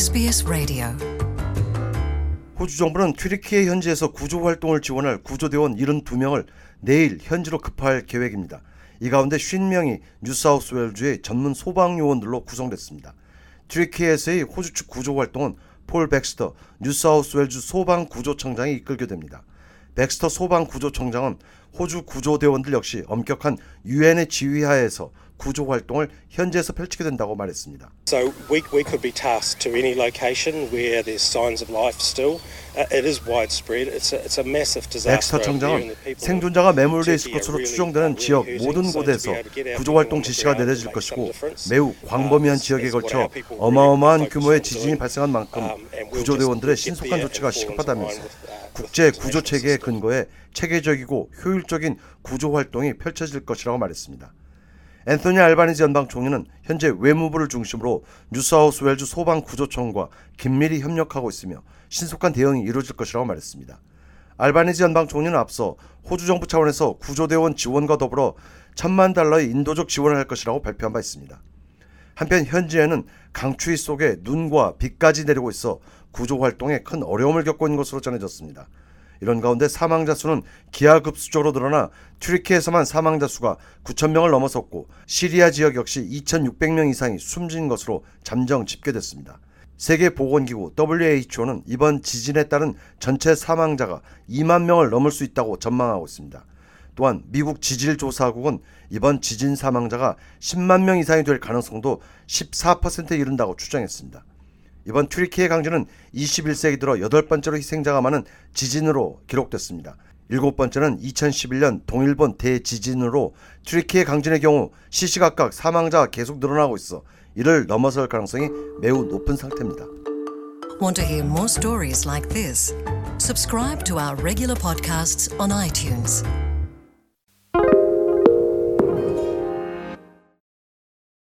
SBS Radio. 호주 정부는 튀르키예 현지에서 구조 활동을 지원할 구조대원 72명을 내일 현지로 급파할 계획입니다. 이 가운데 50명이 뉴사우스웨일주의 전문 소방 요원들로 구성됐습니다. 튀르키예에서의 호주 측 구조 활동은 폴 백스터 뉴사우스웨일주 소방 구조청장이 이끌게 됩니다. 백스터 소방 구조청장은 호주 구조대원들 역시 엄격한 유엔의 지휘하에서 구조 활동을 현지에서 펼치게 된다고 말했습니다. So we, we could be tasked to any location where there's signs of life still. Uh, it is widespread. It's a, it's a massive disaster. 엑스터 청장은 생존자가 매몰돼 있을 것으로 추정되는 uh, 지역 모든 곳에서 구조 활동 지시가 내려질 것이고. 매우 Uh, 광범위한 지역에 걸쳐 어마어마한 규모의 지진이. 발생한 만큼 Um, 구조대원들의 신속한 조치가 시급하다면서 uh, 국제 구조 체계의. 근거에 체계적이고 효율적인 구조 활동이 펼쳐질 것이라고 말했습니다. 앤토니 알바니지 연방 총리는 현재 외무부를 중심으로 뉴사우스웨일주 소방 구조청과 긴밀히 협력하고 있으며 신속한 대응이 이루어질 것이라고 말했습니다. 알바니지 연방 총리는 앞서 호주 정부 차원에서 구조대원 지원과 더불어 천만 달러의 인도적 지원을 할 것이라고 발표한 바 있습니다. 한편 현지에는 강추위 속에 눈과 비까지 내리고 있어 구조 활동에 큰 어려움을 겪고 있는 것으로 전해졌습니다. 이런 가운데 사망자 수는 기하급수적으로 늘어나 튀르키에서만 사망자 수가 9천 명을 넘어섰고 시리아 지역 역시 2,600명 이상이 숨진 것으로 잠정 집계됐습니다. 세계보건기구 WHO는 이번 지진에 따른 전체 사망자가 2만 명을 넘을 수 있다고 전망하고 있습니다. 또한 미국 지질조사국은 이번 지진 사망자가 10만 명 이상이 될 가능성도 14%에 이른다고 추정했습니다. 이번 튀르키예 강진은 21세기 들어 여덟 번째로 희생자가 많은 지진으로 기록됐습니다. 일곱 번째는 2011년 동일본 대지진으로 튀르키예 강진의 경우 시시각각 사망자가 계속 늘어나고 있어 이를 넘어설 가능성이 매우 높은 상태입니다. Want to hear more stories like this? Subscribe to our regular podcasts on iTunes.